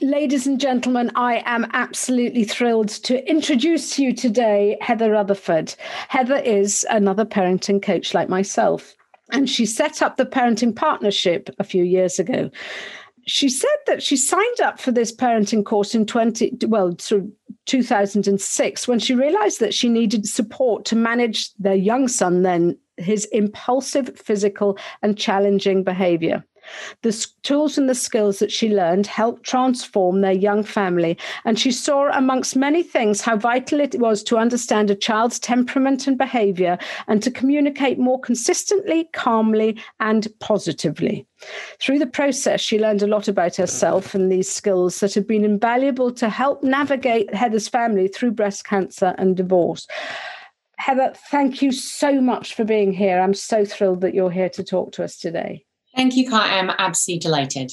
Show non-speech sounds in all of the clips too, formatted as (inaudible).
Ladies and gentlemen, I am absolutely thrilled to introduce you today Heather Rutherford. Heather is another parenting coach like myself, and she set up the Parenting Partnership a few years ago. She said that she signed up for this parenting course in 20, well, sort of 2006 when she realized that she needed support to manage their young son, then his impulsive physical and challenging behavior. The tools and the skills that she learned helped transform their young family. And she saw, amongst many things, how vital it was to understand a child's temperament and behavior and to communicate more consistently, calmly, and positively. Through the process, she learned a lot about herself and these skills that have been invaluable to help navigate Heather's family through breast cancer and divorce. Heather, thank you so much for being here. I'm so thrilled that you're here to talk to us today. Thank you, Kai. I'm absolutely delighted.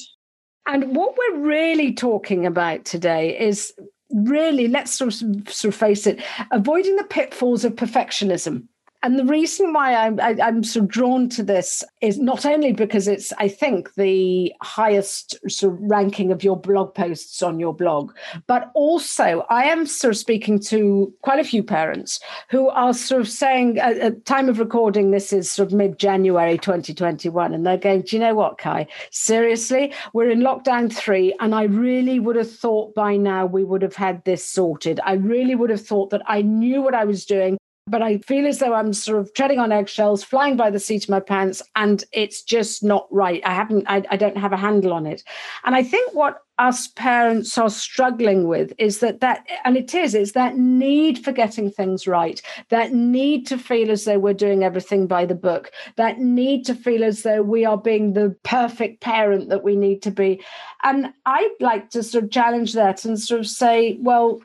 And what we're really talking about today is really, let's sort of, sort of face it, avoiding the pitfalls of perfectionism. And the reason why I'm, I, am i am of drawn to this is not only because it's, I think, the highest sort of ranking of your blog posts on your blog, but also I am sort of speaking to quite a few parents who are sort of saying, at, at time of recording, this is sort of mid January 2021, and they're going, Do you know what, Kai? Seriously, we're in lockdown three, and I really would have thought by now we would have had this sorted. I really would have thought that I knew what I was doing but I feel as though I'm sort of treading on eggshells, flying by the seat of my pants, and it's just not right. I haven't, I, I, don't have a handle on it. And I think what us parents are struggling with is that that, and it is, is that need for getting things right, that need to feel as though we're doing everything by the book, that need to feel as though we are being the perfect parent that we need to be. And I'd like to sort of challenge that and sort of say, well,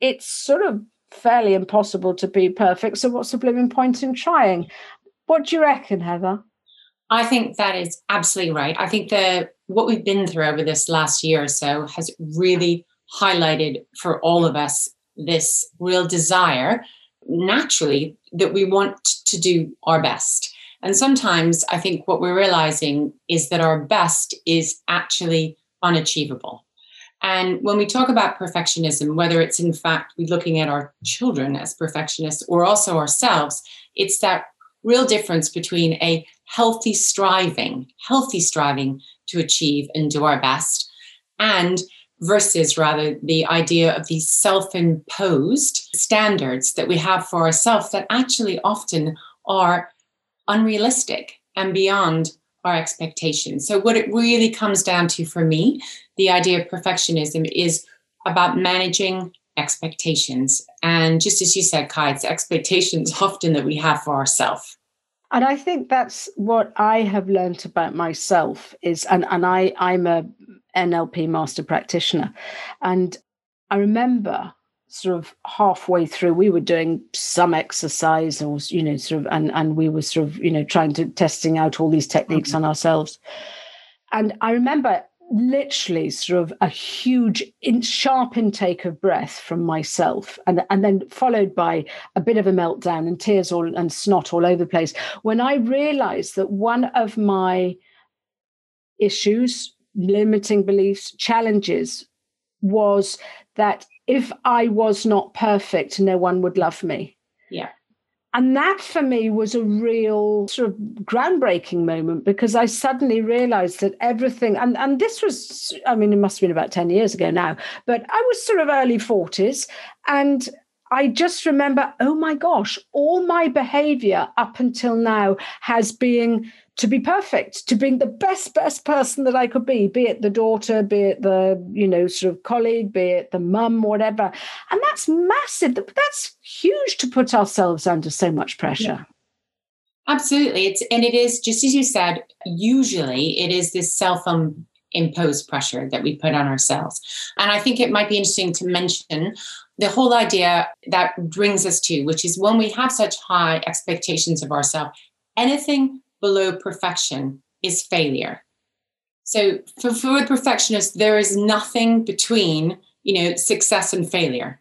it's sort of fairly impossible to be perfect. So what's the blooming point in trying? What do you reckon, Heather? I think that is absolutely right. I think that what we've been through over this last year or so has really highlighted for all of us this real desire, naturally, that we want to do our best. And sometimes I think what we're realizing is that our best is actually unachievable. And when we talk about perfectionism, whether it's in fact we're looking at our children as perfectionists or also ourselves, it's that real difference between a healthy striving, healthy striving to achieve and do our best, and versus rather the idea of these self imposed standards that we have for ourselves that actually often are unrealistic and beyond our expectations. So, what it really comes down to for me, the idea of perfectionism is about managing expectations. And just as you said, Kai, it's expectations (laughs) often that we have for ourselves. And I think that's what I have learned about myself is, and, and I, I'm a NLP master practitioner. And I remember sort of halfway through we were doing some exercise or you know sort of and and we were sort of you know trying to testing out all these techniques mm-hmm. on ourselves and i remember literally sort of a huge in, sharp intake of breath from myself and and then followed by a bit of a meltdown and tears all and snot all over the place when i realized that one of my issues limiting beliefs challenges was that if I was not perfect, no one would love me. Yeah. And that for me was a real sort of groundbreaking moment because I suddenly realized that everything, and, and this was, I mean, it must have been about 10 years ago now, but I was sort of early 40s and I just remember, oh my gosh, all my behavior up until now has been to be perfect, to being the best, best person that I could be, be it the daughter, be it the, you know, sort of colleague, be it the mum, whatever. And that's massive. That's huge to put ourselves under so much pressure. Yeah. Absolutely. It's and it is just as you said, usually it is this self imposed pressure that we put on ourselves. And I think it might be interesting to mention the whole idea that brings us to, which is when we have such high expectations of ourselves, anything below perfection is failure. So for, for the perfectionist, there is nothing between, you know, success and failure.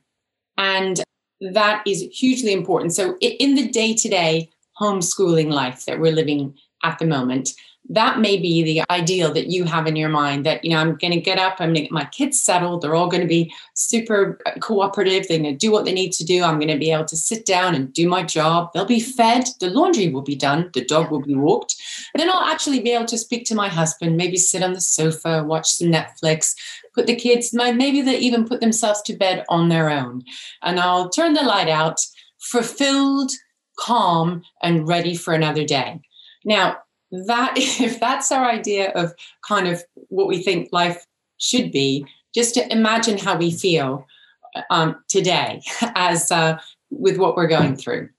And that is hugely important. So in the day-to-day homeschooling life that we're living at the moment, that may be the ideal that you have in your mind that, you know, I'm going to get up, I'm going to get my kids settled. They're all going to be super uh, cooperative. They're going to do what they need to do. I'm going to be able to sit down and do my job. They'll be mm-hmm. fed. The laundry will be done. The dog will be walked. Then I'll actually be able to speak to my husband, maybe sit on the sofa, watch some Netflix, put the kids, maybe they even put themselves to bed on their own. And I'll turn the light out, fulfilled, calm, and ready for another day. Now, that (laughs) if that's our idea of kind of what we think life should be, just to imagine how we feel um, today (laughs) as uh, with what we're going through.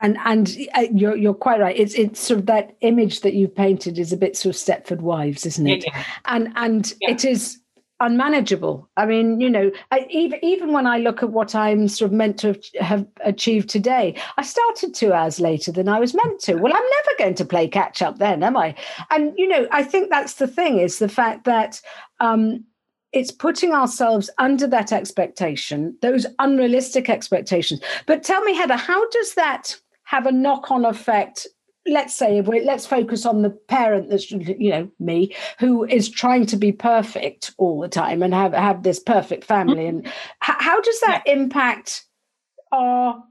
And and uh, you're you're quite right. It's it's sort of that image that you've painted is a bit sort of Stepford Wives, isn't it? Yeah, yeah. And and yeah. it is unmanageable. I mean, you know, I, even even when I look at what I'm sort of meant to have achieved today, I started two hours later than I was meant to. Well, I'm never going to play catch up then, am I? And you know, I think that's the thing is the fact that um, it's putting ourselves under that expectation, those unrealistic expectations. But tell me, Heather, how does that have a knock-on effect let's say let's focus on the parent that's you know me who is trying to be perfect all the time and have have this perfect family. And how, how does that impact our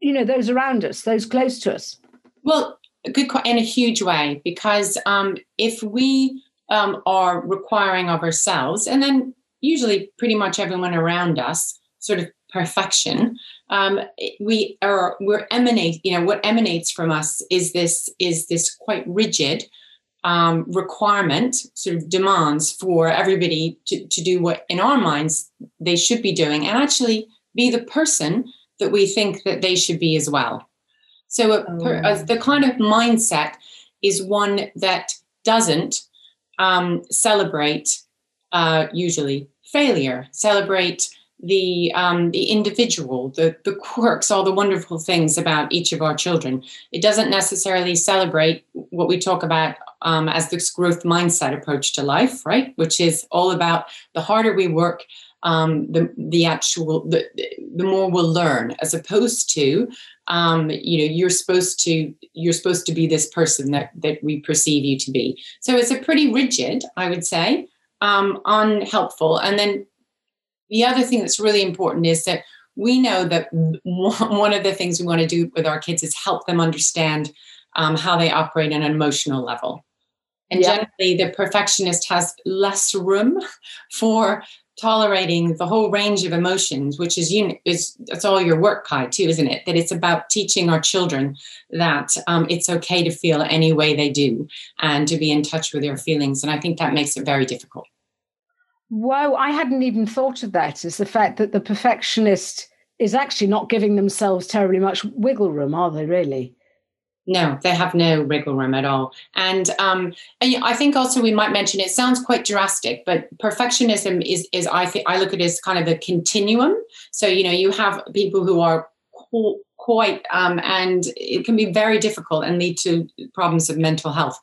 you know those around us those close to us? Well good in a huge way because um, if we um, are requiring of ourselves and then usually pretty much everyone around us sort of perfection um, we are we're emanate you know what emanates from us is this is this quite rigid um, requirement sort of demands for everybody to, to do what in our minds they should be doing and actually be the person that we think that they should be as well so a, oh. the kind of mindset is one that doesn't um, celebrate uh, usually failure celebrate the um, the individual, the the quirks, all the wonderful things about each of our children. It doesn't necessarily celebrate what we talk about um, as this growth mindset approach to life, right? Which is all about the harder we work, um, the the actual the the more we'll learn, as opposed to um, you know you're supposed to you're supposed to be this person that that we perceive you to be. So it's a pretty rigid, I would say, um, unhelpful, and then the other thing that's really important is that we know that (laughs) one of the things we want to do with our kids is help them understand um, how they operate on an emotional level. And yeah. generally, the perfectionist has less room (laughs) for tolerating the whole range of emotions, which is you is that's all your work, Kai, too, isn't it? That it's about teaching our children that um, it's okay to feel any way they do and to be in touch with their feelings. And I think that makes it very difficult. Wow, I hadn't even thought of that as the fact that the perfectionist is actually not giving themselves terribly much wiggle room, are they really? No, they have no wiggle room at all. And, um, and I think also we might mention it sounds quite drastic, but perfectionism is is I think I look at it as kind of a continuum. So you know you have people who are quite um, and it can be very difficult and lead to problems of mental health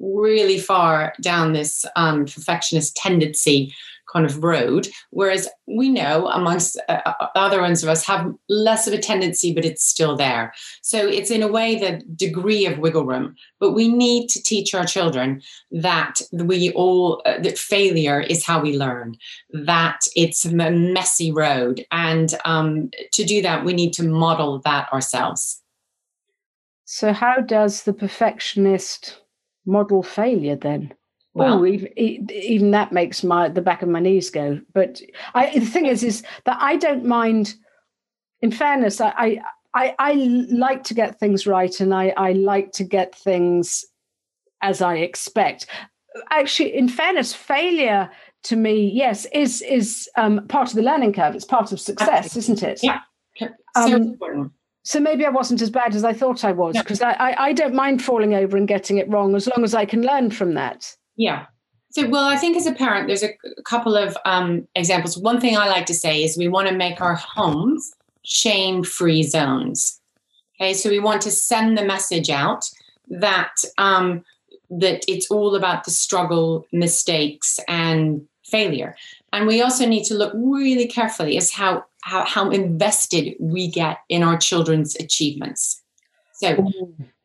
really far down this um, perfectionist tendency kind of road whereas we know amongst uh, uh, other ones of us have less of a tendency but it's still there. So it's in a way the degree of wiggle room but we need to teach our children that we all uh, that failure is how we learn that it's a messy road and um, to do that we need to model that ourselves. So how does the perfectionist model failure then. Well, oh, even, even that makes my the back of my knees go. But I, the thing is, is that I don't mind in fairness, I, I, I like to get things right and I, I like to get things as I expect. Actually, in fairness, failure to me, yes, is is um, part of the learning curve. It's part of success, isn't it? Yeah. So um, so maybe I wasn't as bad as I thought I was because I, I, I don't mind falling over and getting it wrong as long as I can learn from that. Yeah. So, well, I think as a parent, there's a couple of um, examples. One thing I like to say is we want to make our homes shame free zones. Okay, so we want to send the message out that um, that it's all about the struggle, mistakes, and failure. And we also need to look really carefully as how how, how invested we get in our children's achievements. So,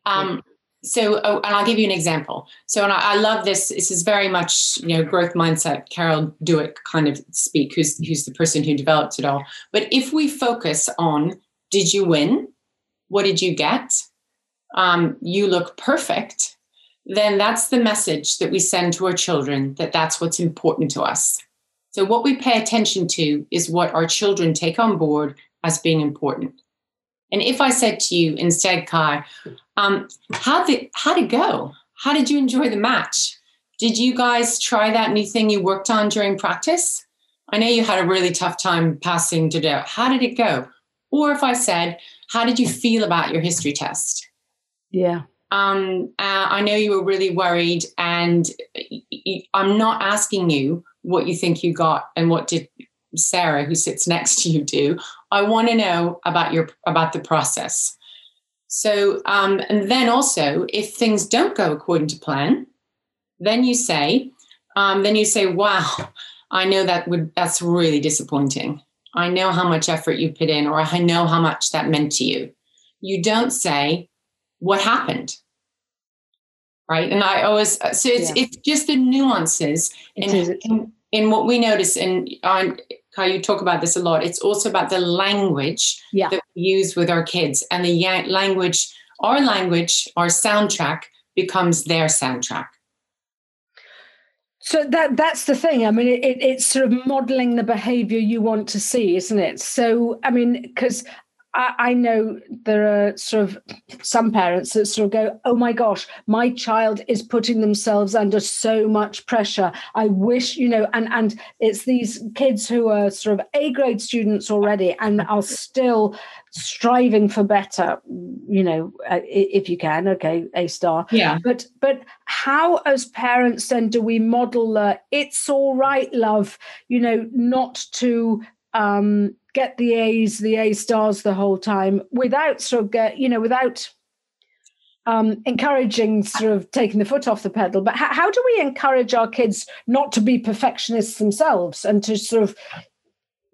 um, so oh, and I'll give you an example. So, and I, I, love this. This is very much you know growth mindset. Carol Dweck kind of speak, who's who's the person who developed it all. But if we focus on, did you win? What did you get? Um, you look perfect. Then that's the message that we send to our children that that's what's important to us. So what we pay attention to is what our children take on board as being important. And if I said to you instead, Kai, um, how did how did it go? How did you enjoy the match? Did you guys try that new thing you worked on during practice? I know you had a really tough time passing to do. How did it go? Or if I said, how did you feel about your history test? Yeah. Um, uh, I know you were really worried, and I'm not asking you what you think you got and what did Sarah, who sits next to you, do. I want to know about your about the process. So, um, and then also, if things don't go according to plan, then you say, um, then you say, "Wow, I know that would that's really disappointing. I know how much effort you put in, or I know how much that meant to you." You don't say, "What happened?" Right, and I always uh, so it's yeah. it's just the nuances in, in, in what we notice, and on how you talk about this a lot, it's also about the language yeah. that we use with our kids. And the language, our language, our soundtrack becomes their soundtrack. So that that's the thing. I mean, it, it's sort of modeling the behavior you want to see, isn't it? So, I mean, because I, I know there are sort of some parents that sort of go, oh my gosh, my child is putting themselves under so much pressure. I wish, you know, and and it's these kids who are sort of A grade students already and are still striving for better you know uh, if you can okay a star yeah but but how as parents then do we model the it's all right love you know not to um get the A's, the A stars the whole time without sort of get, you know, without um, encouraging sort of taking the foot off the pedal. But how, how do we encourage our kids not to be perfectionists themselves and to sort of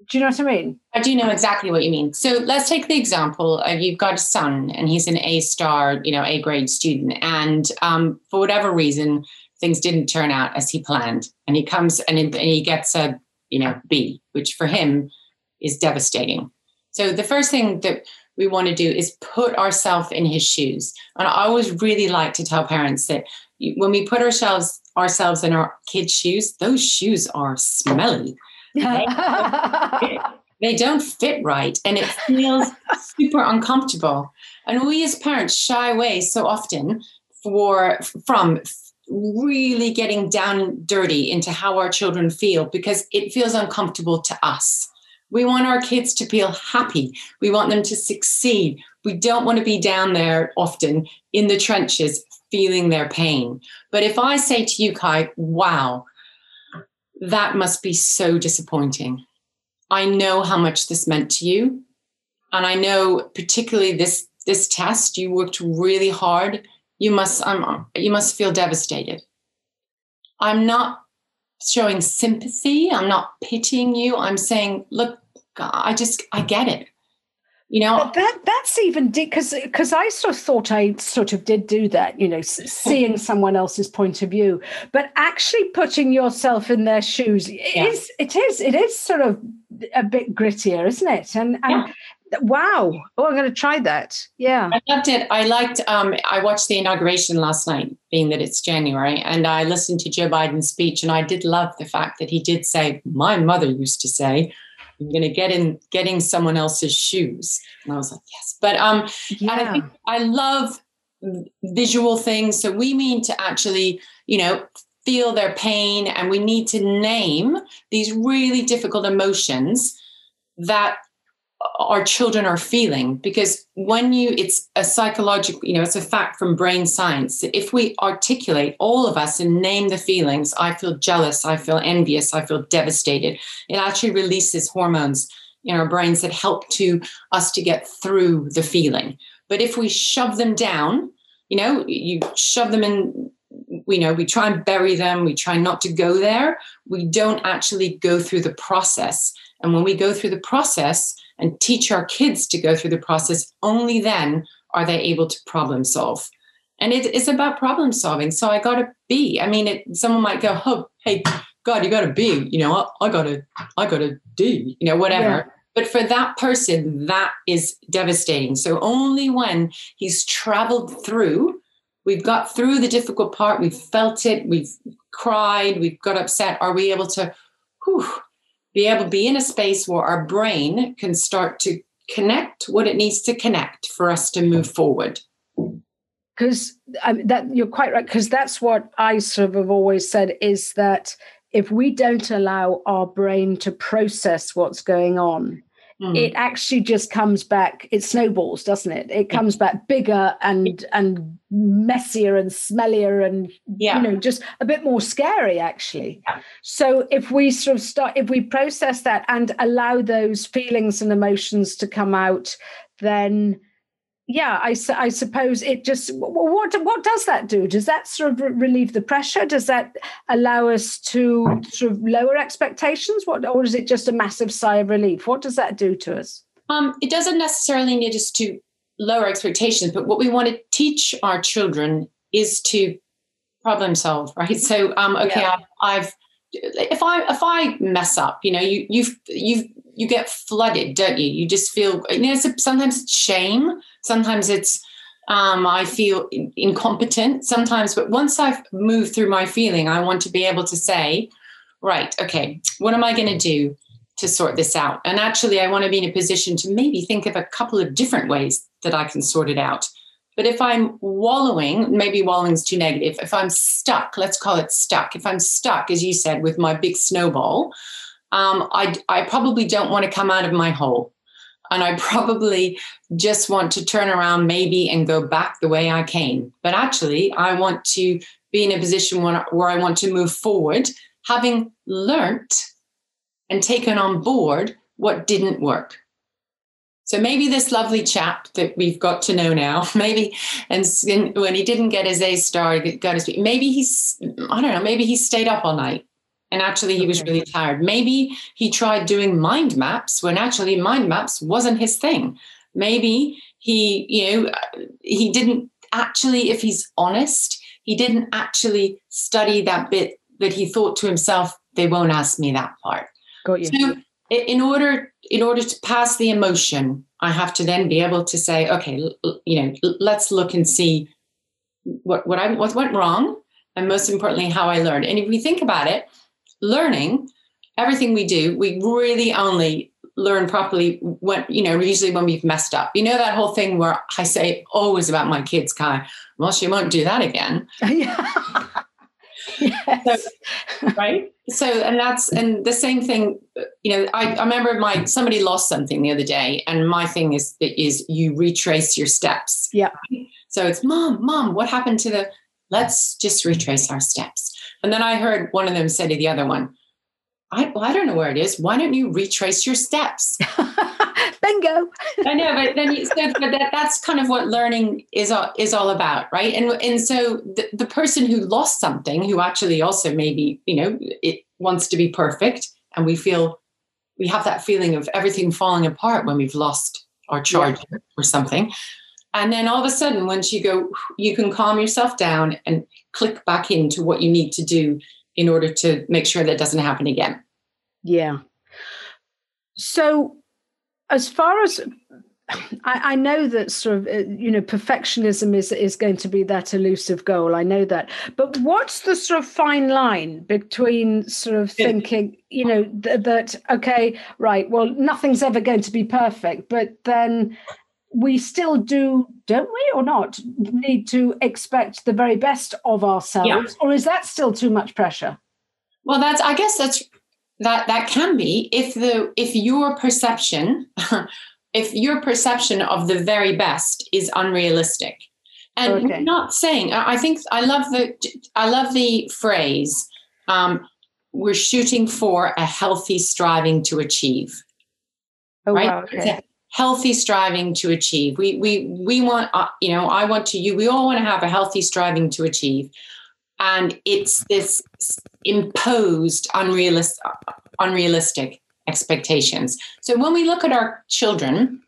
do you know what I mean? I do know exactly what you mean. So let's take the example of you've got a son and he's an A star, you know, A grade student, and um, for whatever reason, things didn't turn out as he planned, and he comes and, and he gets a you know B, which for him is devastating. So the first thing that we want to do is put ourselves in his shoes. And I always really like to tell parents that when we put ourselves ourselves in our kids' shoes, those shoes are smelly. (laughs) they, they don't fit right and it feels super uncomfortable. And we as parents shy away so often for from really getting down dirty into how our children feel because it feels uncomfortable to us. We want our kids to feel happy. We want them to succeed. We don't want to be down there often in the trenches feeling their pain. But if I say to you, Kai, wow, that must be so disappointing. I know how much this meant to you. And I know particularly this this test, you worked really hard. You must um, you must feel devastated. I'm not showing sympathy. I'm not pitying you. I'm saying, look, I just, I get it. You know, but that that's even because because I sort of thought I sort of did do that, you know, (laughs) seeing someone else's point of view, but actually putting yourself in their shoes yeah. is it is it is sort of a bit grittier, isn't it? And and yeah. Wow, oh, I'm going to try that. Yeah, I loved it. I liked. Um, I watched the inauguration last night, being that it's January, and I listened to Joe Biden's speech, and I did love the fact that he did say, "My mother used to say." I'm going to get in getting someone else's shoes. And I was like, yes. But um, yeah. I think I love visual things. So we mean to actually, you know, feel their pain and we need to name these really difficult emotions that our children are feeling because when you it's a psychological you know it's a fact from brain science. That if we articulate all of us and name the feelings i feel jealous i feel envious i feel devastated. It actually releases hormones in our brains that help to us to get through the feeling. But if we shove them down you know you shove them in you know we try and bury them we try not to go there we don't actually go through the process. And when we go through the process and teach our kids to go through the process, only then are they able to problem solve. And it's about problem solving. So I got a B. I mean, it, someone might go, "Oh, hey, God, you got a B." You know, I, I got a, I got a D. You know, whatever. Yeah. But for that person, that is devastating. So only when he's traveled through, we've got through the difficult part, we've felt it, we've cried, we've got upset, are we able to whew, be able to be in a space where our brain can start to connect what it needs to connect for us to move forward. Because um, that you're quite right because that's what i sort of have always said is that if we don't allow our brain to process what's going on mm. it actually just comes back it snowballs doesn't it it comes back bigger and and messier and smellier and yeah. you know just a bit more scary actually yeah. so if we sort of start if we process that and allow those feelings and emotions to come out then yeah, I, I suppose it just what what does that do? Does that sort of relieve the pressure? Does that allow us to sort of lower expectations? What or is it just a massive sigh of relief? What does that do to us? Um, it doesn't necessarily need us to lower expectations, but what we want to teach our children is to problem solve, (laughs) right? So, um, okay, yeah. I've, I've if I if I mess up, you know, you you've you've you get flooded, don't you? You just feel, you know, sometimes it's shame, sometimes it's um, I feel incompetent sometimes, but once I've moved through my feeling, I want to be able to say, right, okay, what am I going to do to sort this out? And actually, I want to be in a position to maybe think of a couple of different ways that I can sort it out. But if I'm wallowing, maybe wallowing's too negative. If I'm stuck, let's call it stuck. If I'm stuck, as you said, with my big snowball, um, I, I probably don't want to come out of my hole. And I (laughs) probably just want to turn around maybe and go back the way I came. But actually, I want to be in a position where, where I want to move forward, having learnt and taken on board what didn't work. So maybe this lovely chap that we've got to know now, (laughs) maybe, and when he didn't get his A star, got his, maybe he's, I don't know, maybe he stayed up all night and actually he was really tired. Maybe he tried doing mind maps when actually mind maps wasn't his thing. Maybe he, you know, he didn't actually, if he's honest, he didn't actually study that bit that he thought to himself, they won't ask me that part. Got you. So in order in order to pass the emotion, I have to then be able to say, okay, you know, let's look and see what what I what went wrong, and most importantly, how I learned. And if we think about it, learning, everything we do, we really only learn properly when, you know, usually when we've messed up. You know, that whole thing where I say always about my kids, Kai, well, she won't do that again. (laughs) yes. So, right. So, and that's, and the same thing, you know, I, I remember my, somebody lost something the other day and my thing is, is you retrace your steps. Yeah. So it's mom, mom, what happened to the, let's just retrace our steps. And then I heard one of them say to the other one, I, well, I don't know where it is. Why don't you retrace your steps? (laughs) Bingo. I know, but then you said that that's kind of what learning is all, is all about, right? And and so the, the person who lost something, who actually also maybe you know it wants to be perfect, and we feel we have that feeling of everything falling apart when we've lost our charger yeah. or something. And then all of a sudden, once you go, you can calm yourself down and click back into what you need to do in order to make sure that doesn't happen again. Yeah. So, as far as I, I, know that sort of uh, you know perfectionism is is going to be that elusive goal. I know that, but what's the sort of fine line between sort of thinking you know th- that okay, right? Well, nothing's ever going to be perfect, but then we still do, don't we, or not? Need to expect the very best of ourselves, yeah. or is that still too much pressure? Well, that's I guess that's that that can be if the if your perception (laughs) if your perception of the very best is unrealistic and okay. not saying i think i love the i love the phrase um, we're shooting for a healthy striving to achieve oh, right wow, okay. Healthy striving to achieve we we we want uh, you know i want to you we all want to have a healthy striving to achieve and it's this imposed unrealistic unrealistic expectations. So when we look at our children,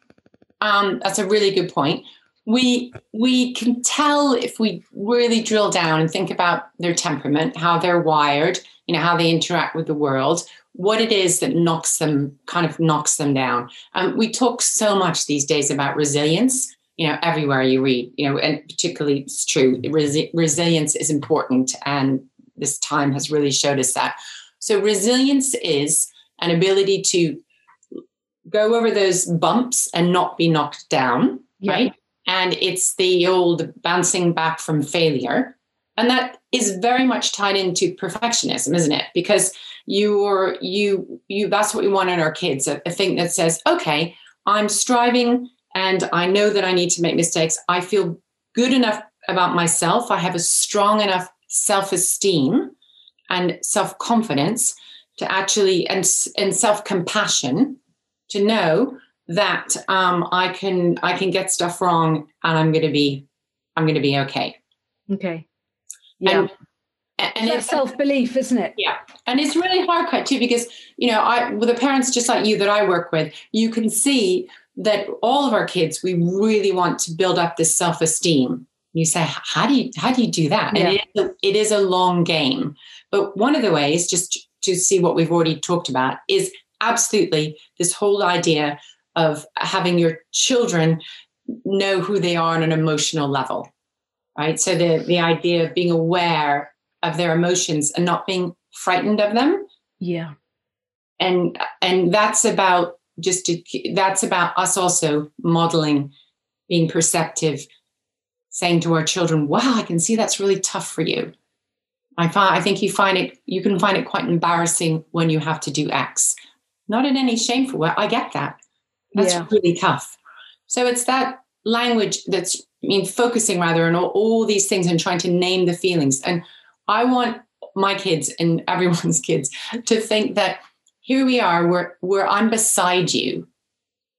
um, that's a really good point. We we can tell if we really drill down and think about their temperament, how they're wired, you know, how they interact with the world, what it is that knocks them kind of knocks them down. Um, we talk so much these days about resilience. You know, everywhere you read, you know, and particularly it's true. Resi- resilience is important, and this time has really showed us that. So resilience is an ability to go over those bumps and not be knocked down, yeah. right? And it's the old bouncing back from failure. And that is very much tied into perfectionism, isn't it? Because you're you you that's what we want in our kids, a, a thing that says, okay, I'm striving and I know that I need to make mistakes. I feel good enough about myself. I have a strong enough self-esteem and self-confidence to actually and and self compassion to know that um, I can I can get stuff wrong and I'm going to be I'm going to be okay. Okay. Yeah. And, and it's self belief, isn't it? Yeah, and it's really hard cut too because you know I with the parents just like you that I work with, you can see that all of our kids we really want to build up this self esteem. You say, how do you how do you do that? Yeah. And it is, a, it is a long game, but one of the ways, just to see what we've already talked about is absolutely this whole idea of having your children know who they are on an emotional level right so the the idea of being aware of their emotions and not being frightened of them yeah and and that's about just to, that's about us also modeling being perceptive saying to our children wow i can see that's really tough for you I find I think you find it you can find it quite embarrassing when you have to do X. Not in any shameful way. I get that. That's yeah. really tough. So it's that language that's I mean focusing rather on all, all these things and trying to name the feelings. And I want my kids and everyone's (laughs) kids to think that here we are, where where I'm beside you.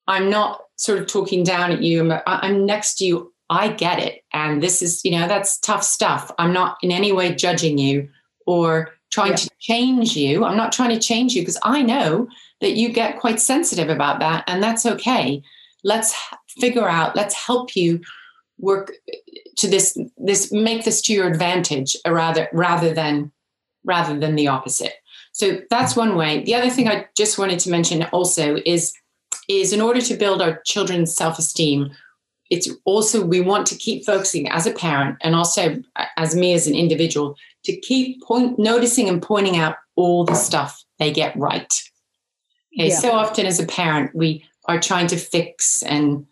I'm not sort of talking down at you. I'm, I'm next to you I get it. And this is, you know, that's tough stuff. I'm not in any way judging you or trying yeah. to change you. I'm not trying to change you because I know that you get quite sensitive about that. And that's okay. Let's figure out, let's help you work to this, this, make this to your advantage uh, rather, rather than, rather than the opposite. So that's one way. The other thing I just wanted to mention also is, is in order to build our children's self-esteem, it's also we want to keep focusing as a parent and also uh, as me as an individual to keep point noticing and pointing out all the stuff they get right okay yeah. so often as a parent we are trying to fix and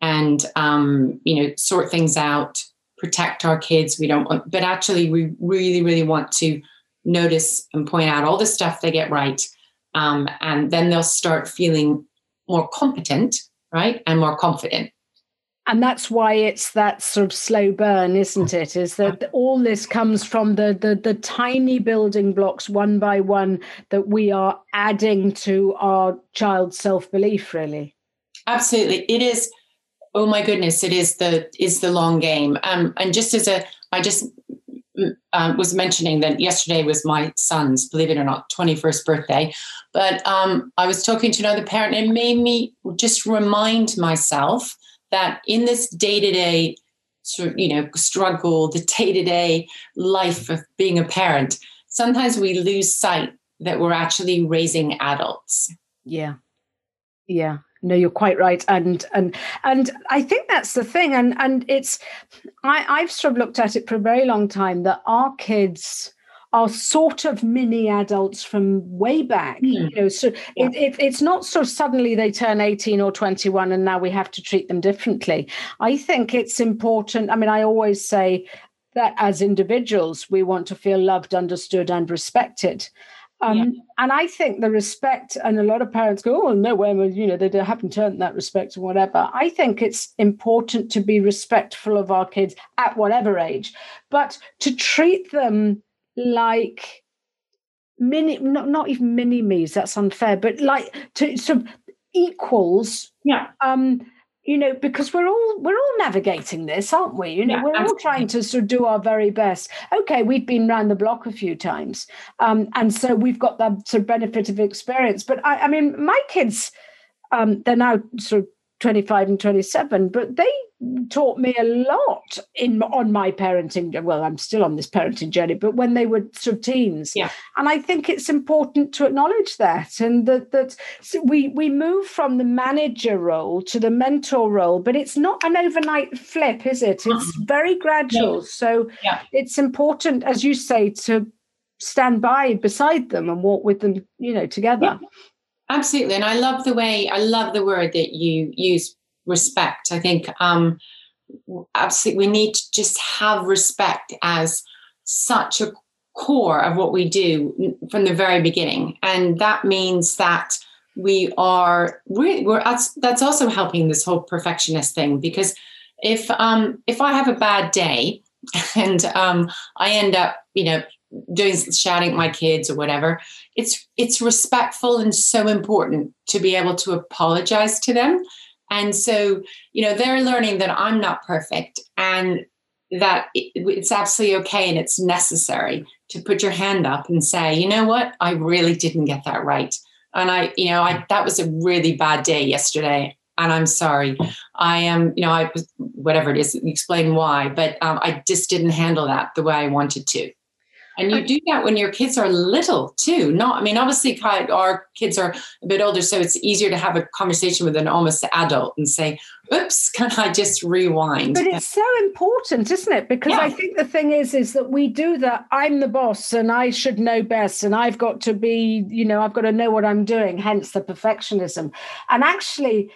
and um, you know sort things out protect our kids. We don't want but actually we really really want to notice and point out all the stuff they get right um, and then they'll start feeling more competent right and more confident. And that's why it's that sort of slow burn isn't it? Is that (laughs) all this comes from the, the the tiny building blocks one by one that we are adding to our child's self-belief really. Absolutely. It is oh my goodness it is the is the long game. Um and just as a i just um, was mentioning that yesterday was my son's, believe it or not, 21st birthday. But um, I was talking to another parent, and it made me just remind myself that in this day-to-day sort of, you know struggle the day-to-day life of being a parent sometimes we lose sight that we're actually raising adults. Yeah. Yeah no you're quite right and and and i think that's the thing and and it's i i've sort of looked at it for a very long time that our kids are sort of mini adults from way back mm. you know so yeah. it, it, it's not so suddenly they turn 18 or 21 and now we have to treat them differently i think it's important i mean i always say that as individuals we want to feel loved understood and respected um, yeah. And I think the respect, and a lot of parents go, oh, no, well, you know, they haven't earned that respect or whatever. I think it's important to be respectful of our kids at whatever age, but to treat them like mini, not, not even mini me's, that's unfair, but like to sort of equals. Yeah. Um, you know because we're all we're all navigating this aren't we? You know yeah, we're absolutely. all trying to sort of do our very best. Okay we've been around the block a few times um, and so we've got that sort of benefit of experience. But i, I mean my kids um, they're now sort of 25 and 27 but they taught me a lot in on my parenting well i'm still on this parenting journey but when they were sort of teens yeah and i think it's important to acknowledge that and that that we we move from the manager role to the mentor role but it's not an overnight flip is it it's mm-hmm. very gradual yeah. so yeah. it's important as you say to stand by beside them and walk with them you know together yeah. Absolutely. And I love the way, I love the word that you use, respect. I think um, absolutely we need to just have respect as such a core of what we do from the very beginning. And that means that we are really, we're, that's, also helping this whole perfectionist thing because if, um, if I have a bad day (laughs) and um, I end up, you know, doing shouting at my kids or whatever it's it's respectful and so important to be able to apologize to them. And so you know they're learning that i'm not perfect and that it's absolutely okay and it's necessary to put your hand up and say you know what? I really didn't get that right. And i you know i that was a really bad day yesterday and i'm sorry. I am you know i whatever it is explain why but um, i just didn't handle that the way i wanted to and you do that when your kids are little too. Not, I mean, obviously, our kids are a bit older, so it's easier to have a conversation with an almost adult and say, "Oops, can I just rewind?" But it's so important, isn't it? Because yeah. I think the thing is, is that we do that. I'm the boss, and I should know best, and I've got to be, you know, I've got to know what I'm doing. Hence the perfectionism. And actually,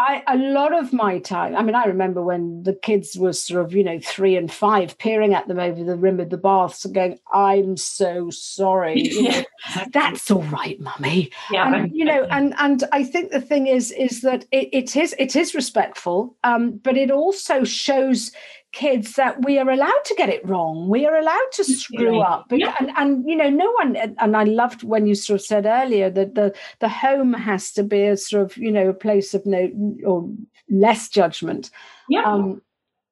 I, a lot of my time, I mean, I remember when the kids were sort of, you know, three and five, peering at them over the rim of the baths and going, I'm so sorry. Know, That's all right, mummy. Yeah. And, you know, and and I think the thing is, is that it, it is it is respectful, um, but it also shows kids that we are allowed to get it wrong. We are allowed to screw up. Yeah. And, and, you know, no one, and I loved when you sort of said earlier that the, the home has to be a sort of, you know, a place of no or less judgment. Yeah. Um,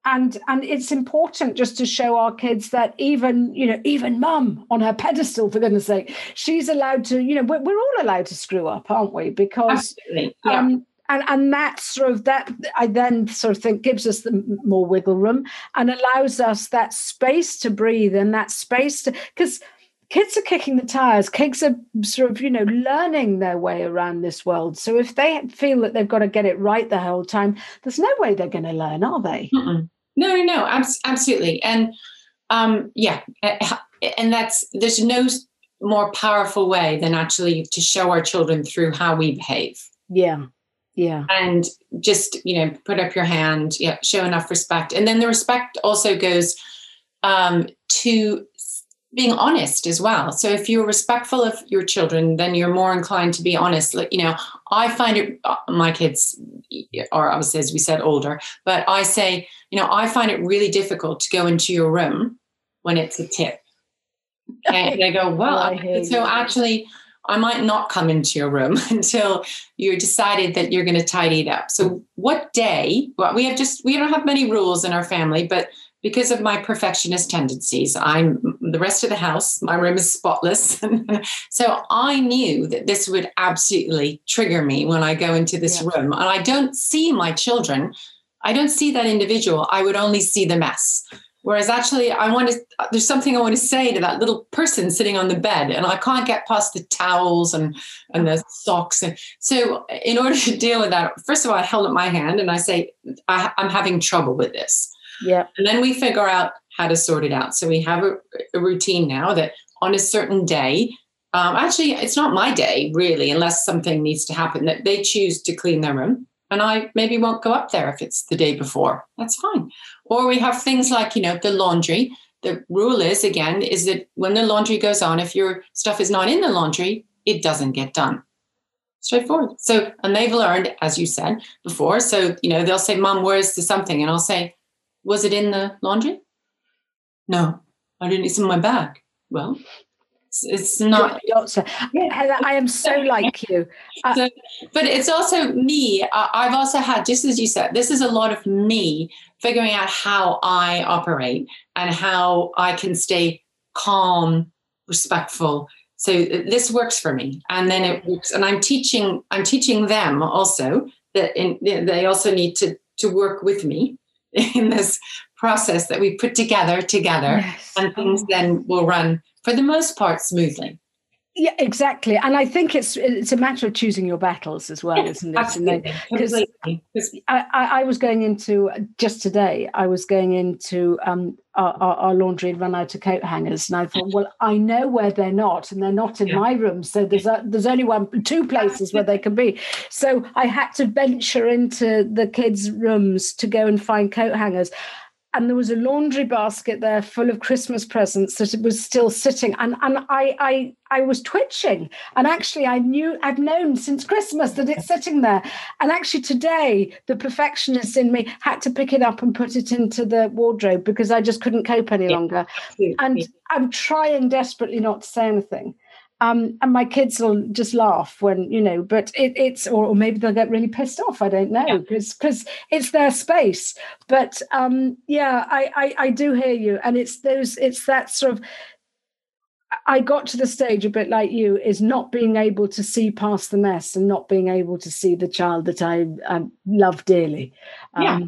and and it's important just to show our kids that even you know even mum on her pedestal for goodness sake she's allowed to you know we're, we're all allowed to screw up aren't we because Absolutely. Yeah. Um, and and that sort of that I then sort of think gives us the more wiggle room and allows us that space to breathe and that space to because kids are kicking the tires. Kids are sort of you know learning their way around this world. So if they feel that they've got to get it right the whole time there's no way they're going to learn are they? Mm-mm. no no no absolutely. And um yeah and that's there's no more powerful way than actually to show our children through how we behave. Yeah yeah. And just you know put up your hand yeah show enough respect. And then the respect also goes um, to being honest as well. So if you're respectful of your children then you're more inclined to be honest. Like you know i find it uh, my kids are obviously as we said older but i say you know i find it really difficult to go into your room when it's a tip. (laughs) And they go well oh, so actually I might not come into your room (laughs) until you decided that you're going to tidy it up. So, what day? Well, we have just, we don't have many rules in our family, but because of my perfectionist tendencies, I'm the rest of the house, my room is spotless. (laughs) so, I knew that this would absolutely trigger me when I go into this yeah. room. And I don't see my children, I don't see that individual, I would only see the mess. Whereas actually, I want to, there's something I want to say to that little person sitting on the bed, and I can't get past the towels and, and the socks. And so, in order to deal with that, first of all, I held up my hand and I say, I, am having trouble with this. Yeah. And then we figure out how to sort it out. So, we have a, a routine now that on a certain day, um, actually, it's not my day really, unless something needs to happen, that they choose to clean their room and I maybe won't go up there if it's the day before. That's fine. Or we have things like, you know, the laundry. The rule is, again, is that when the laundry goes on, if your stuff is not in the laundry, it doesn't get done. Straightforward. So, and they've learned, as you said before. So, you know, they'll say, Mom, where's the something? And I'll say, Was it in the laundry? No, I didn't. It's in my bag. Well, it's not doctor. I am so (laughs) like you. Uh, so, but it's also me. I've also had, just as you said, this is a lot of me figuring out how I operate and how I can stay calm, respectful. So this works for me, and then it works. And I'm teaching. I'm teaching them also that in, they also need to to work with me (laughs) in this process that we put together together, yes. and things then will run for the most part smoothly. Yeah, exactly. And I think it's it's a matter of choosing your battles as well, isn't it? Because I, I, was going into just today, I was going into um, our, our, laundry and run out of coat hangers, and I thought, well, I know where they're not, and they're not in yeah. my room. So there's a, there's only one, two places where they can be. So I had to venture into the kids' rooms to go and find coat hangers and there was a laundry basket there full of Christmas presents that it was still sitting. And, and I, I, I was twitching. And actually, I knew, I've known since Christmas that it's sitting there. And actually, today, the perfectionist in me had to pick it up and put it into the wardrobe because I just couldn't cope any longer. And I'm trying desperately not to say anything. Um, and my kids will just laugh when you know but it, it's or, or, maybe they'll get really pissed off i don't know because yeah. because it's their space but um, yeah I, I i do hear you and it's those it's that sort of I got to the stage a bit like you is not being able to see past the mess and not being able to see the child that I, I love dearly. Um, yeah.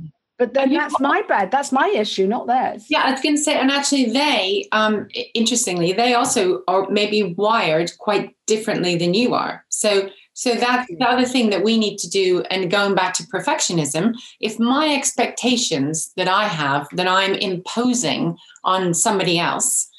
But then that's my bad. That's my issue, not theirs. Yeah, I was going to say, and actually, they, um, interestingly, they also are maybe wired quite differently than you are. So, so that's the other thing that we need to do. And going back to perfectionism, if my expectations that I have that I'm imposing on somebody else,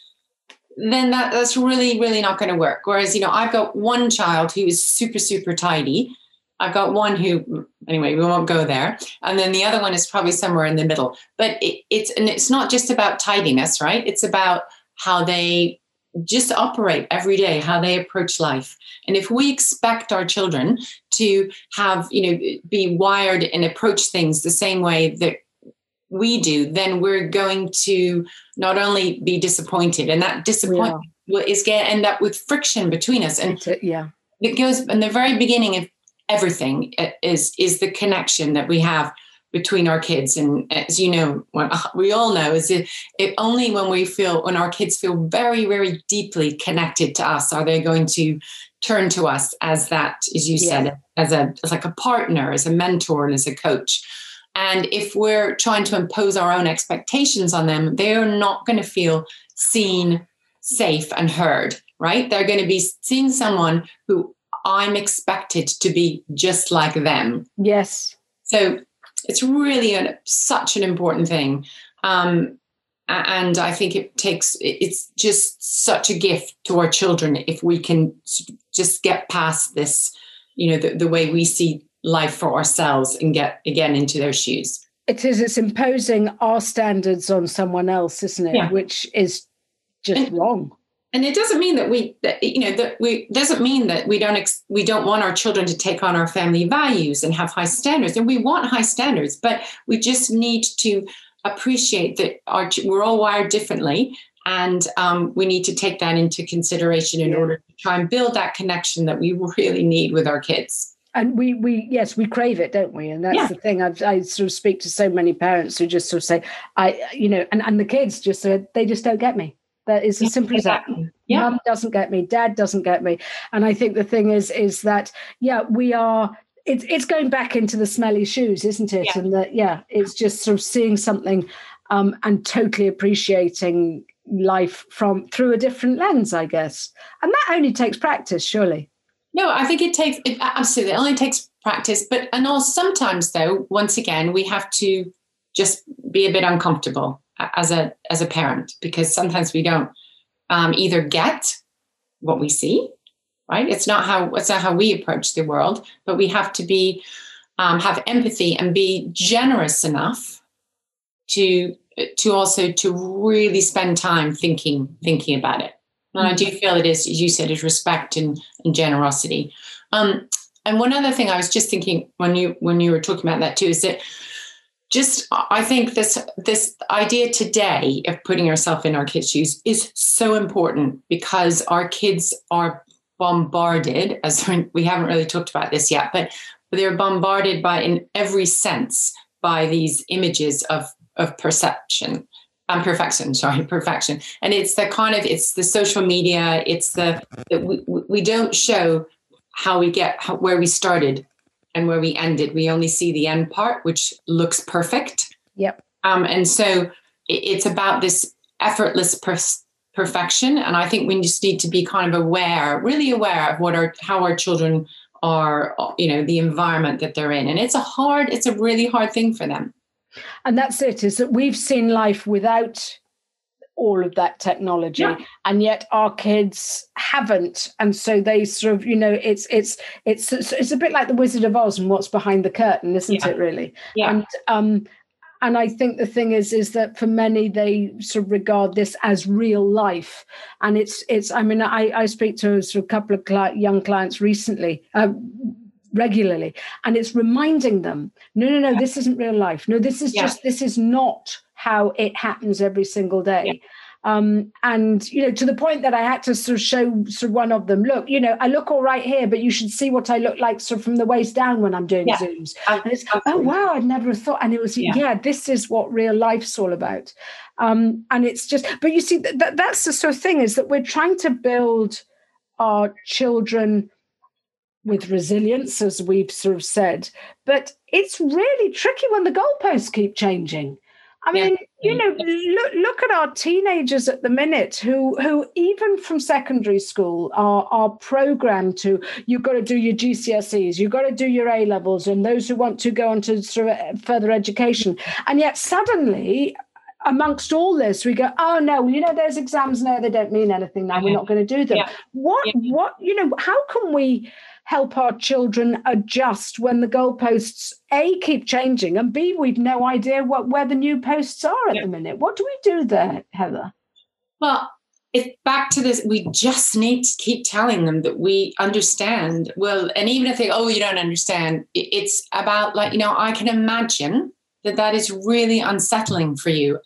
then that, that's really, really not going to work. Whereas, you know, I've got one child who is super, super tidy I've got one who, anyway, we won't go there. And then the other one is probably somewhere in the middle. But it, it's, and it's not just about tidiness, right? It's about how they just operate every day, how they approach life. And if we expect our children to have, you know, be wired and approach things the same way that we do, then we're going to not only be disappointed, and that disappointment yeah. is going to end up with friction between us. And yeah, it goes in the very beginning of everything is is the connection that we have between our kids. And as you know what (laughs) we all know is it, it only when we feel when our kids feel very very deeply connected to us are they going to turn to us as that as you said as a as like a partner as a mentor and as a coach. And if we're trying to impose our own expectations on them they're not going to feel seen safe and heard right? They're going to be seeing someone who I'm expected to be just like them. Yes. So it's really such an important thing. Um, and I think it takes, it's just such a gift to our children if we can just get past this, you know, the, the way we see life for ourselves and get again into their shoes. It is, it's imposing our standards on someone else, isn't it? Yeah. Which is just wrong and it doesn't mean that we that, you know that we doesn't mean that we don't ex, we don't want our children to take on our family values and have high standards and we want high standards but we just need to appreciate that our we're all wired differently and um, we need to take that into consideration in order to try and build that connection that we really need with our kids. And we we yes we crave it don't we? And that's yeah. the thing I've, i sort of speak to so many parents who just sort of say i you know and, and the kids just said they just don't get me that is as simple as that. Yeah. Mum doesn't get me, dad doesn't get me. And I think the thing is, is that, yeah, we are it's it's going back into the smelly shoes, isn't it? Yeah. And that yeah, it's just sort of seeing something um, and totally appreciating life from through a different lens, I guess. And that only takes practice, surely. No, I think it takes it absolutely. It only takes practice, but and also sometimes though, once again, we have to just be a bit uncomfortable as a as a parent because sometimes we don't um, either get what we see, right? It's not how it's not how we approach the world, but we have to be um, have empathy and be generous enough to to also to really spend time thinking thinking about it. And I do mm-hmm. feel it is, as you said, is respect and, and generosity. Um, and one other thing I was just thinking when you when you were talking about that too is that just I think this this idea today of putting ourselves in our kids' shoes is so important because our kids are bombarded as (laughs) we haven't really talked about this yet, but they're bombarded by in every sense by these images of of perception and perfection (laughs) sorry perfection. And it's the kind of it's the social media it's the, we, we don't show how we get where we started and where we ended we only see the end part which looks perfect. Yep. Um, and so it's about this effortless per- perfection and i think we just need to be kind of aware really aware of what our how our children are you know the environment that they're in. And it's a hard it's a really hard thing for them. And that's it is that we've seen life without all of that technology yeah. and yet our kids haven't and so they sort of you know it's it's it's it's a bit like the wizard of oz and what's behind the curtain isn't yeah. it really yeah. and um and i think the thing is is that for many they sort of regard this as real life and it's it's i mean i i speak to a, sort of couple of cli- young clients recently uh, regularly and it's reminding them no no no this isn't real life no this is yeah. just this is not how it happens every single day yeah. Um, and you know, to the point that I had to sort of show sort of one of them, look, you know, I look all right here, but you should see what I look like sort of from the waist down when I'm doing yeah. zooms. And it's oh wow, I'd never thought. And it was yeah. yeah. this is what real life's all about. Um, and it's just, but you see, that that's the sort of thing is that we're trying to build our children with resilience, as we've sort of said. But it's really tricky when the goalposts keep changing. I mean, yeah. you know, look look at our teenagers at the minute who who even from secondary school are are programmed to you've got to do your GCSEs, you've got to do your A levels, and those who want to go on to sort of uh, further education, and yet suddenly amongst all this, we go, oh no, you know, there's exams now, they don't mean anything now. We're not going to do them. Yeah. What, yeah. what, you know, how can we help our children adjust when the goalposts a keep changing and b we've no idea what where the new posts are at yeah. the minute? What do we do there, Heather? Well, it's back to this. We just need to keep telling them that we understand. Well, and even if they, oh, you don't understand, it's about like you know, I can imagine that that is really unsettling for you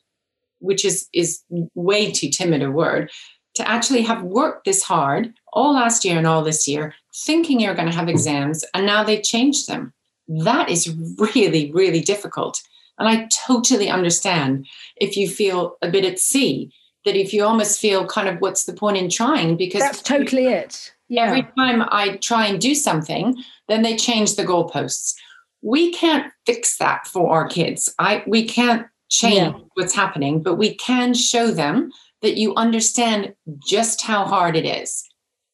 which is is way too timid a word, to actually have worked this hard all last year and all this year, thinking you're going to have exams, and now they've changed them. That is really, really difficult. And I totally understand if you feel a bit at sea, that if you almost feel kind of what's the point in trying? Because that's totally it. Yeah. Every time I try and do something, then they change the goalposts. We can't fix that for our kids. I we can't change yeah. what's happening, but we can show them that you understand just how hard it is.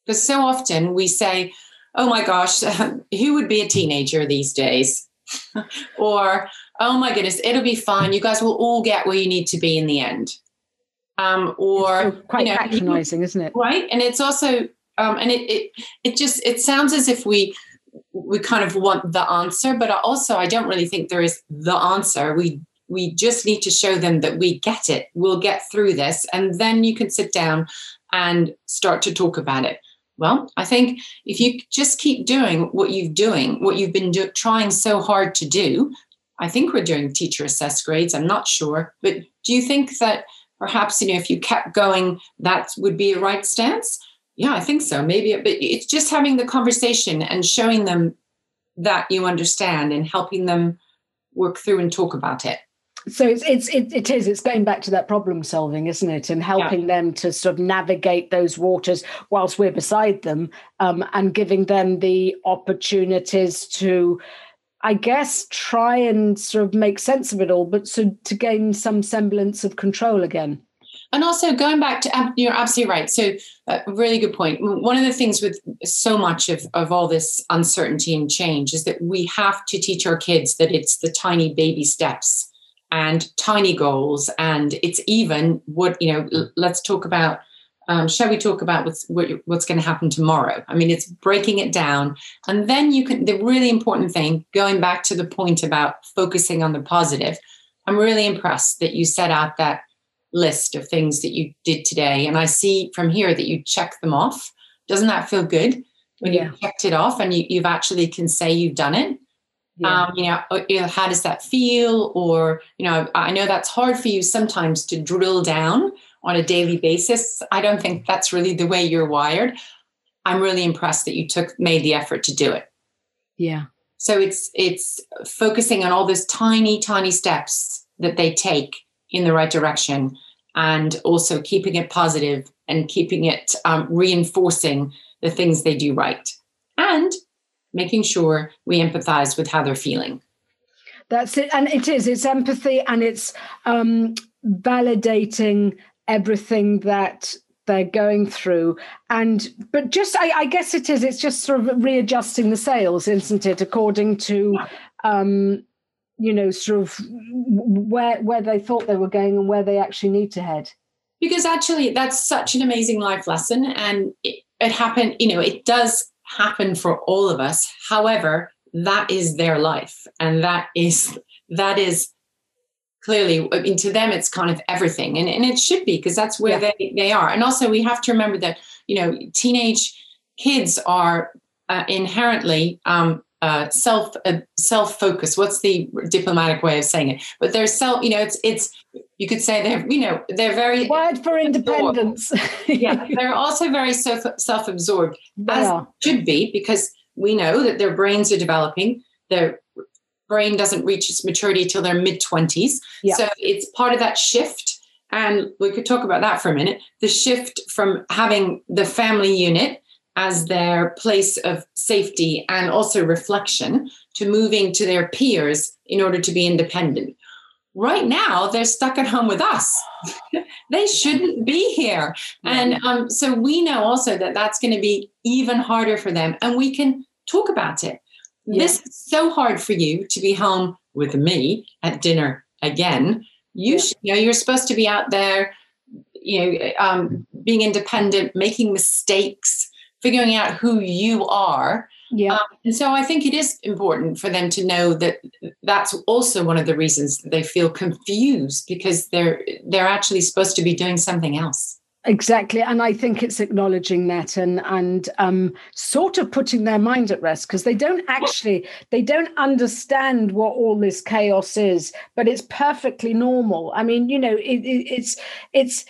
Because so often we say, oh my gosh, (laughs) who would be a teenager these days? (laughs) or, oh my goodness, it'll be fine. You guys will all get where you need to be in the end. Um, or quite you know, patronizing, isn't it? Right. And it's also, um, and it, it, it just, it sounds as if we, we kind of want the answer, but also I don't really think there is the answer. We we just need to show them that we get it. We'll get through this. And then you can sit down and start to talk about it. Well, I think if you just keep doing what you've doing, what you've been do- trying so hard to do, I think we're doing teacher assessed grades. I'm not sure, but do you think that perhaps you know if you kept going, that would be a right stance? Yeah, I think so. Maybe, but it's just having the conversation and showing them that you understand and helping them work through and talk about it so it's it's it, it is it's going back to that problem solving isn't it and helping yeah. them to sort of navigate those waters whilst we're beside them um, and giving them the opportunities to I guess, try and sort of make sense of it all, but so to gain some semblance of control again. And also going back to, you're absolutely right. So, a uh, really good point. One of the things with so much of, of all this uncertainty and change is that we have to teach our kids that it's the tiny baby steps and tiny goals. And it's even what, you know, let's talk about um, shall we talk about what's what's going to happen tomorrow? I mean it's breaking it down. And then you can the really important thing going back to the point about focusing on the positive i'm really impressed that you set out that list of things that you did today. And i see from here that you check them off. Doesn't that feel good? When yeah. you checked it off and you, you've actually can say you've done it yeah. Um, you know, uh, how does that feel? Or, you know, I know that's hard for you sometimes to drill down on a daily basis. I don't think that's really the way you're wired. I'm really impressed that you took made the effort to do it. Yeah. So it's it's focusing on all those tiny tiny steps that they take in the right direction and also keeping it positive and keeping it um, reinforcing the things they do right and making sure we empathize with how they're feeling. That's it and it is it's empathy and it's um, validating everything that they're going through. And but just I, I, guess it is it's just sort of readjusting the sails isn't it according to um you know sort of where where they thought they were going and where they actually need to head. Because actually that's such an amazing life lesson and it, it happened you know it does happen for all of us. However that is their life. And that is that is clearly i mean to them it's kind of everything. And, and it should be because that's where yeah. they, they are. And also we have to remember that you know teenage kids are uh, inherently um, uh, self uh, self focused. What's the diplomatic way of saying it? But they're self. You know, it's it's. You could say they're you know they're very word for independence. yeah, (laughs) they're also very self self absorbed as yeah. should be because we know that their brains are developing. Their brain doesn't reach its maturity till their mid 20s. Yeah. So it's part of that shift. And we could talk about that for a minute. The shift from having the family unit as their place of safety and also reflection to moving to their peers in order to be independent. Right now, they're stuck at home with us. (laughs) they shouldn't be here. And um, so we know also that that's going to be even harder for them. And we can talk about it. Yeah. This is so hard for you to be home with me at dinner again. You, yeah. should, you know, you're supposed to be out there, you know, um, being independent, making mistakes, figuring out who you are. Yeah. Um, and so I think it is important for them to know that that's also one of the reasons they feel confused because they're they're actually supposed to be doing something else. Exactly, and I think it's acknowledging that and and um, sort of putting their mind at rest because they don't actually they don't understand what all this chaos is, but it's perfectly normal. I mean, you know, it, it, it's it's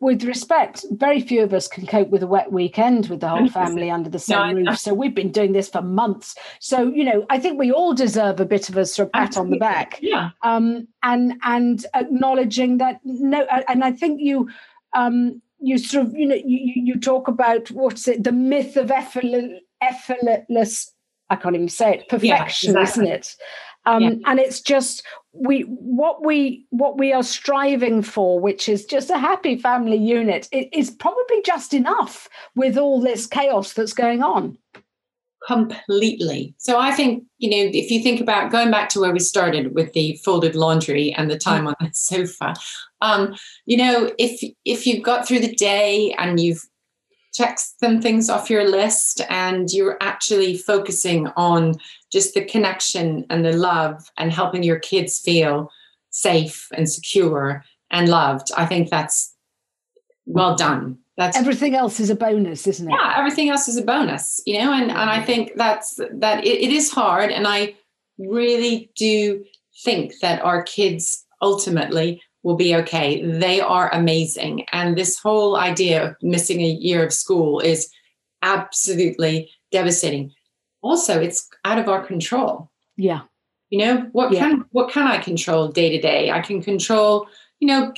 with respect, very few of us can cope with a wet weekend with the whole (laughs) family under the same no, roof. So we've been doing this for months. So you know, I think we all deserve a bit of a sort of pat Absolutely. on the back. Yeah. Um, and and acknowledging that no, and I think you um you sort of you know you, you talk about what's it the myth of effortless, effortless I can't even say it perfection, yeah, exactly. isn't it? Um, yeah. And it's just we what we what we are striving for, which is just a happy family unit, it is probably just enough with all this chaos that's going on completely. So i think you know if you think about going back to where we started with the folded laundry and the time on the (laughs) sofa um you know if if you've got through the day and you've checked some things off your list and you're actually focusing on just the connection and the love and helping your kids feel safe and secure and loved i think that's well done that's everything else is a bonus isn't it? Yeah everything else is a bonus you know and and i think that's that it, it is hard and i really do think that our kids ultimately will be okay. They are amazing and this whole idea of missing a year of school is absolutely devastating. Also it's out of our control. Yeah. You know what yeah. can what can i control day to day? I can control you know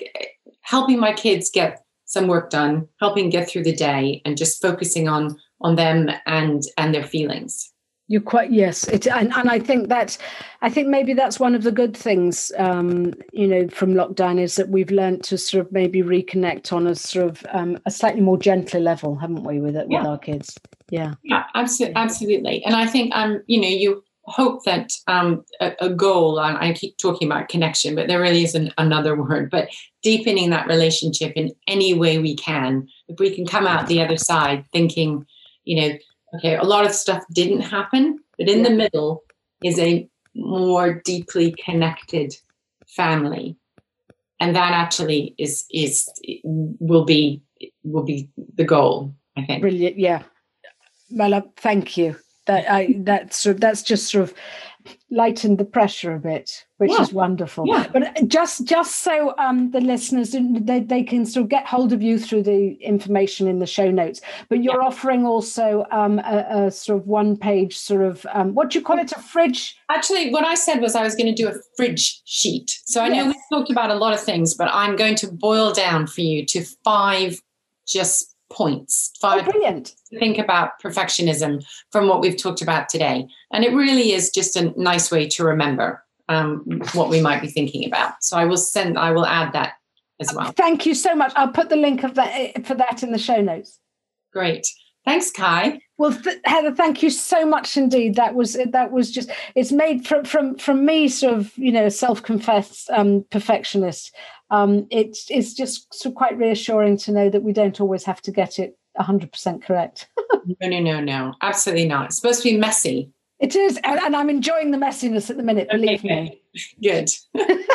helping my kids get some work done, helping get through the day and just focusing on on them and and their feelings. You're quite yes, it and, and I think that I think maybe that's one of the good things, um, you know, from lockdown is that we've learned to sort of maybe reconnect on a sort of um, a slightly more gentler level, haven't we, with it yeah. with our kids? Yeah, yeah, absolutely, absolutely. And I think um, you know, you hope that um, a, a goal. I keep talking about connection, but there really isn't another (laughs) word. But deepening that relationship in any way we can, if we can come out the other side thinking, you know Okay, a lot of stuff didn't happen, but in the middle is a more deeply connected family. And that actually is is will be will be the goal, I think. Brilliant. Yeah. Well, thank you. That I that's that's just sort of lightened the pressure a bit which yeah. is wonderful yeah. but just just so um, the listeners they, they can sort of get hold of you through the information in the show notes but you're yeah. offering also um, a, a, sort of one page sort of um, what do you call it a fridge actually what i said was i was going to do a fridge sheet so i yes. know we've talked about a lot of things but i'm going to boil down for you to five just points. Five oh, brilliant. To think about perfectionism from what we've talked about today. And it really is just a nice way to remember um, what we might be thinking about. So I will send, I will add that as well. Thank you so much. I'll put the link of that eh, for that in the show notes. Great. Thanks, Kai. Well, th- Heather, thank you so much indeed. That was that was just it's made from from from me, sort of you know, self-confessed um, perfectionist um, it's it's just sort of quite reassuring to know that we don't always have to get it 100% correct. (laughs) no, no, no, no, absolutely not. It's supposed to be messy. It is, and, and I'm enjoying the messiness at the minute. Believe okay. me. Good. (laughs)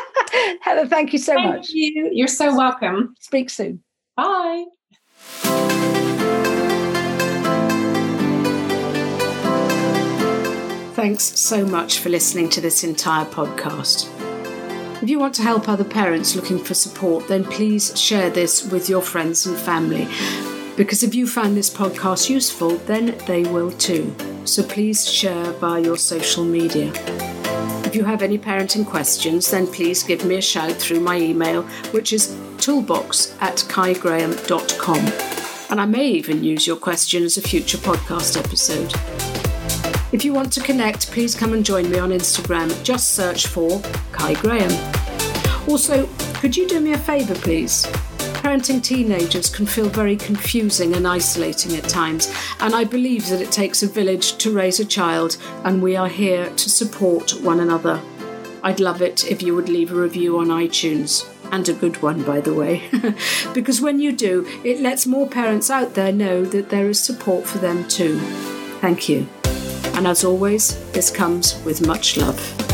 Heather, thank you so thank much. You. You're so welcome. Speak soon. Bye. Thanks so much for listening to this entire podcast. If you want to help other parents looking for support, then please share this with your friends and family. Because if you found this podcast useful, then they will too. So please share via your social media. If you have any parenting questions, then please give me a shout through my email, which is toolbox at kaigraham.com. And I may even use your question as a future podcast episode. If you want to connect, please come and join me on Instagram. Just search for Kai Graham. Also, could you do me a favour, please? Parenting teenagers can feel very confusing and isolating at times, and I believe that it takes a village to raise a child, and we are here to support one another. I'd love it if you would leave a review on iTunes, and a good one, by the way, (laughs) because when you do, it lets more parents out there know that there is support for them too. Thank you. And as always, this comes with much love.